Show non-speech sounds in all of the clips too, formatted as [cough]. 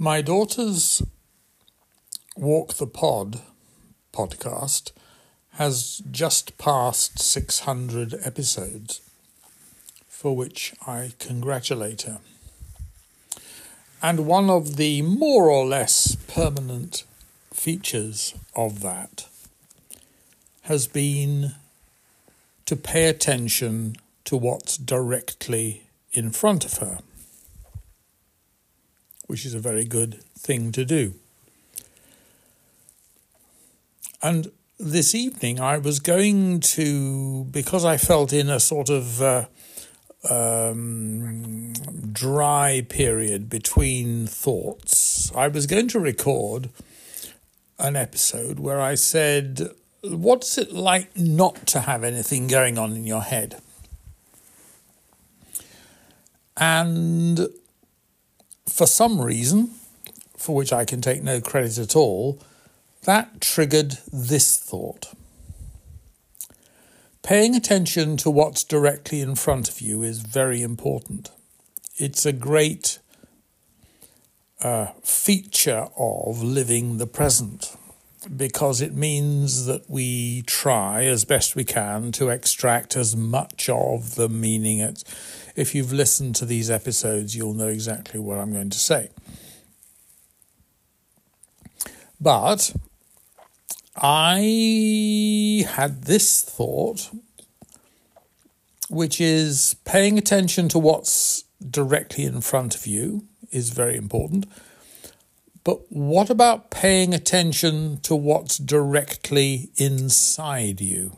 My daughter's Walk the Pod podcast has just passed 600 episodes, for which I congratulate her. And one of the more or less permanent features of that has been to pay attention to what's directly in front of her, which is a very good thing to do. And this evening I was going to, because I felt in a sort of uh, um, dry period between thoughts, I was going to record an episode where I said, What's it like not to have anything going on in your head? And for some reason, for which I can take no credit at all, that triggered this thought. Paying attention to what's directly in front of you is very important. It's a great uh, feature of living the present because it means that we try as best we can to extract as much of the meaning. If you've listened to these episodes, you'll know exactly what I'm going to say. But I had this thought, which is paying attention to what's directly in front of you is very important. But what about paying attention to what's directly inside you?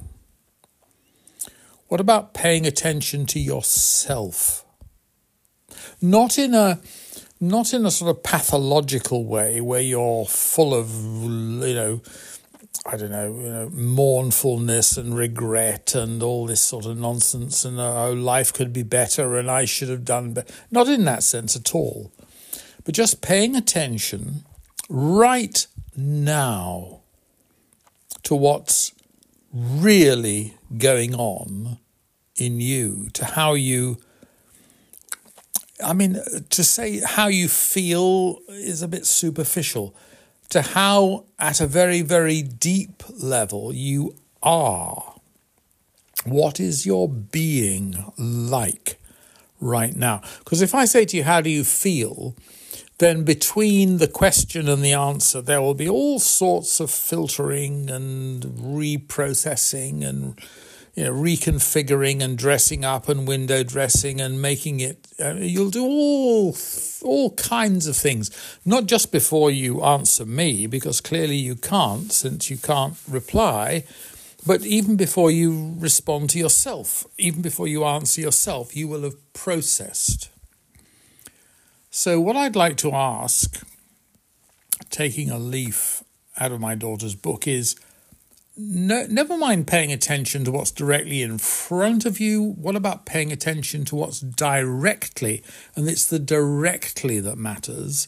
What about paying attention to yourself? Not in a not in a sort of pathological way where you're full of you know I don't know, you know, mournfulness and regret and all this sort of nonsense, and uh, oh, life could be better, and I should have done better. Not in that sense at all, but just paying attention right now to what's really going on in you, to how you. I mean, to say how you feel is a bit superficial to how, at a very, very deep level, you are. What is your being like right now? Because if I say to you, How do you feel? Then between the question and the answer, there will be all sorts of filtering and reprocessing and you know, reconfiguring and dressing up and window dressing and making it. Uh, you'll do all all kinds of things, not just before you answer me, because clearly you can't, since you can't reply, but even before you respond to yourself, even before you answer yourself, you will have processed. So, what I'd like to ask, taking a leaf out of my daughter's book, is no, never mind paying attention to what's directly in front of you. What about paying attention to what's directly? And it's the directly that matters.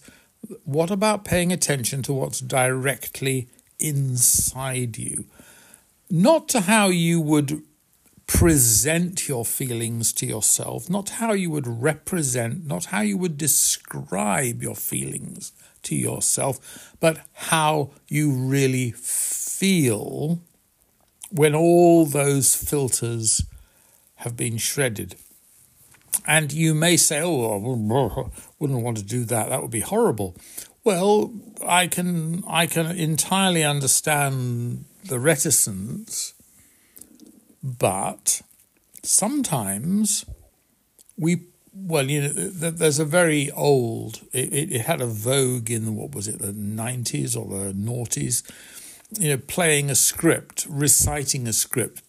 What about paying attention to what's directly inside you? Not to how you would present your feelings to yourself, not how you would represent, not how you would describe your feelings to yourself, but how you really feel when all those filters have been shredded. And you may say, oh, I wouldn't [laughs] want to do that. That would be horrible. Well, I can I can entirely understand the reticence, but sometimes we well, you know, there's a very old. It, it had a vogue in what was it, the nineties or the noughties? You know, playing a script, reciting a script,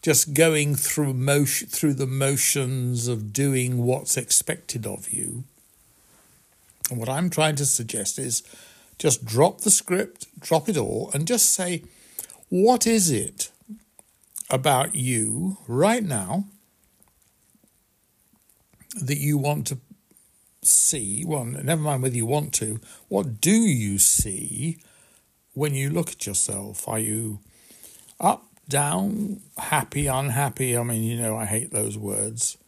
just going through motion through the motions of doing what's expected of you. And what I'm trying to suggest is, just drop the script, drop it all, and just say, what is it about you right now? that you want to see, well, never mind whether you want to, what do you see when you look at yourself? Are you up, down, happy, unhappy? I mean, you know, I hate those words.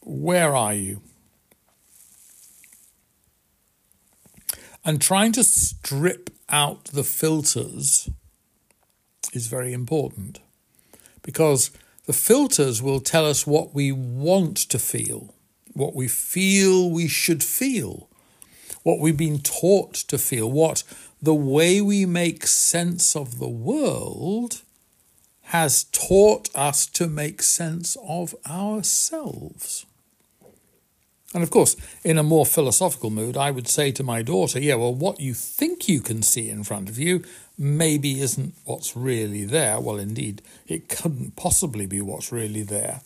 Where are you? And trying to strip out the filters is very important because the filters will tell us what we want to feel, what we feel we should feel, what we've been taught to feel, what the way we make sense of the world has taught us to make sense of ourselves. And of course, in a more philosophical mood, I would say to my daughter, yeah, well, what you think you can see in front of you maybe isn't what's really there. Well, indeed, it couldn't possibly be what's really there.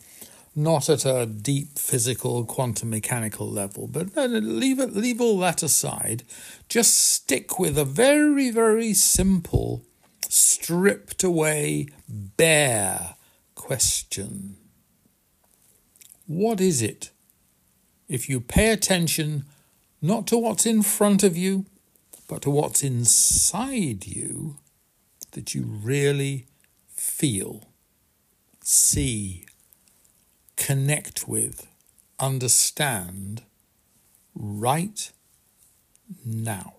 Not at a deep physical, quantum mechanical level, but leave it, leave all that aside. Just stick with a very, very simple, stripped away, bare question. What is it if you pay attention not to what's in front of you, but to what's inside you that you really feel, see, connect with, understand right now.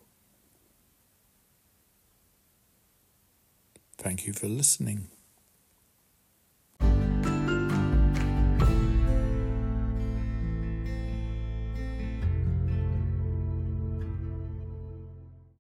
Thank you for listening.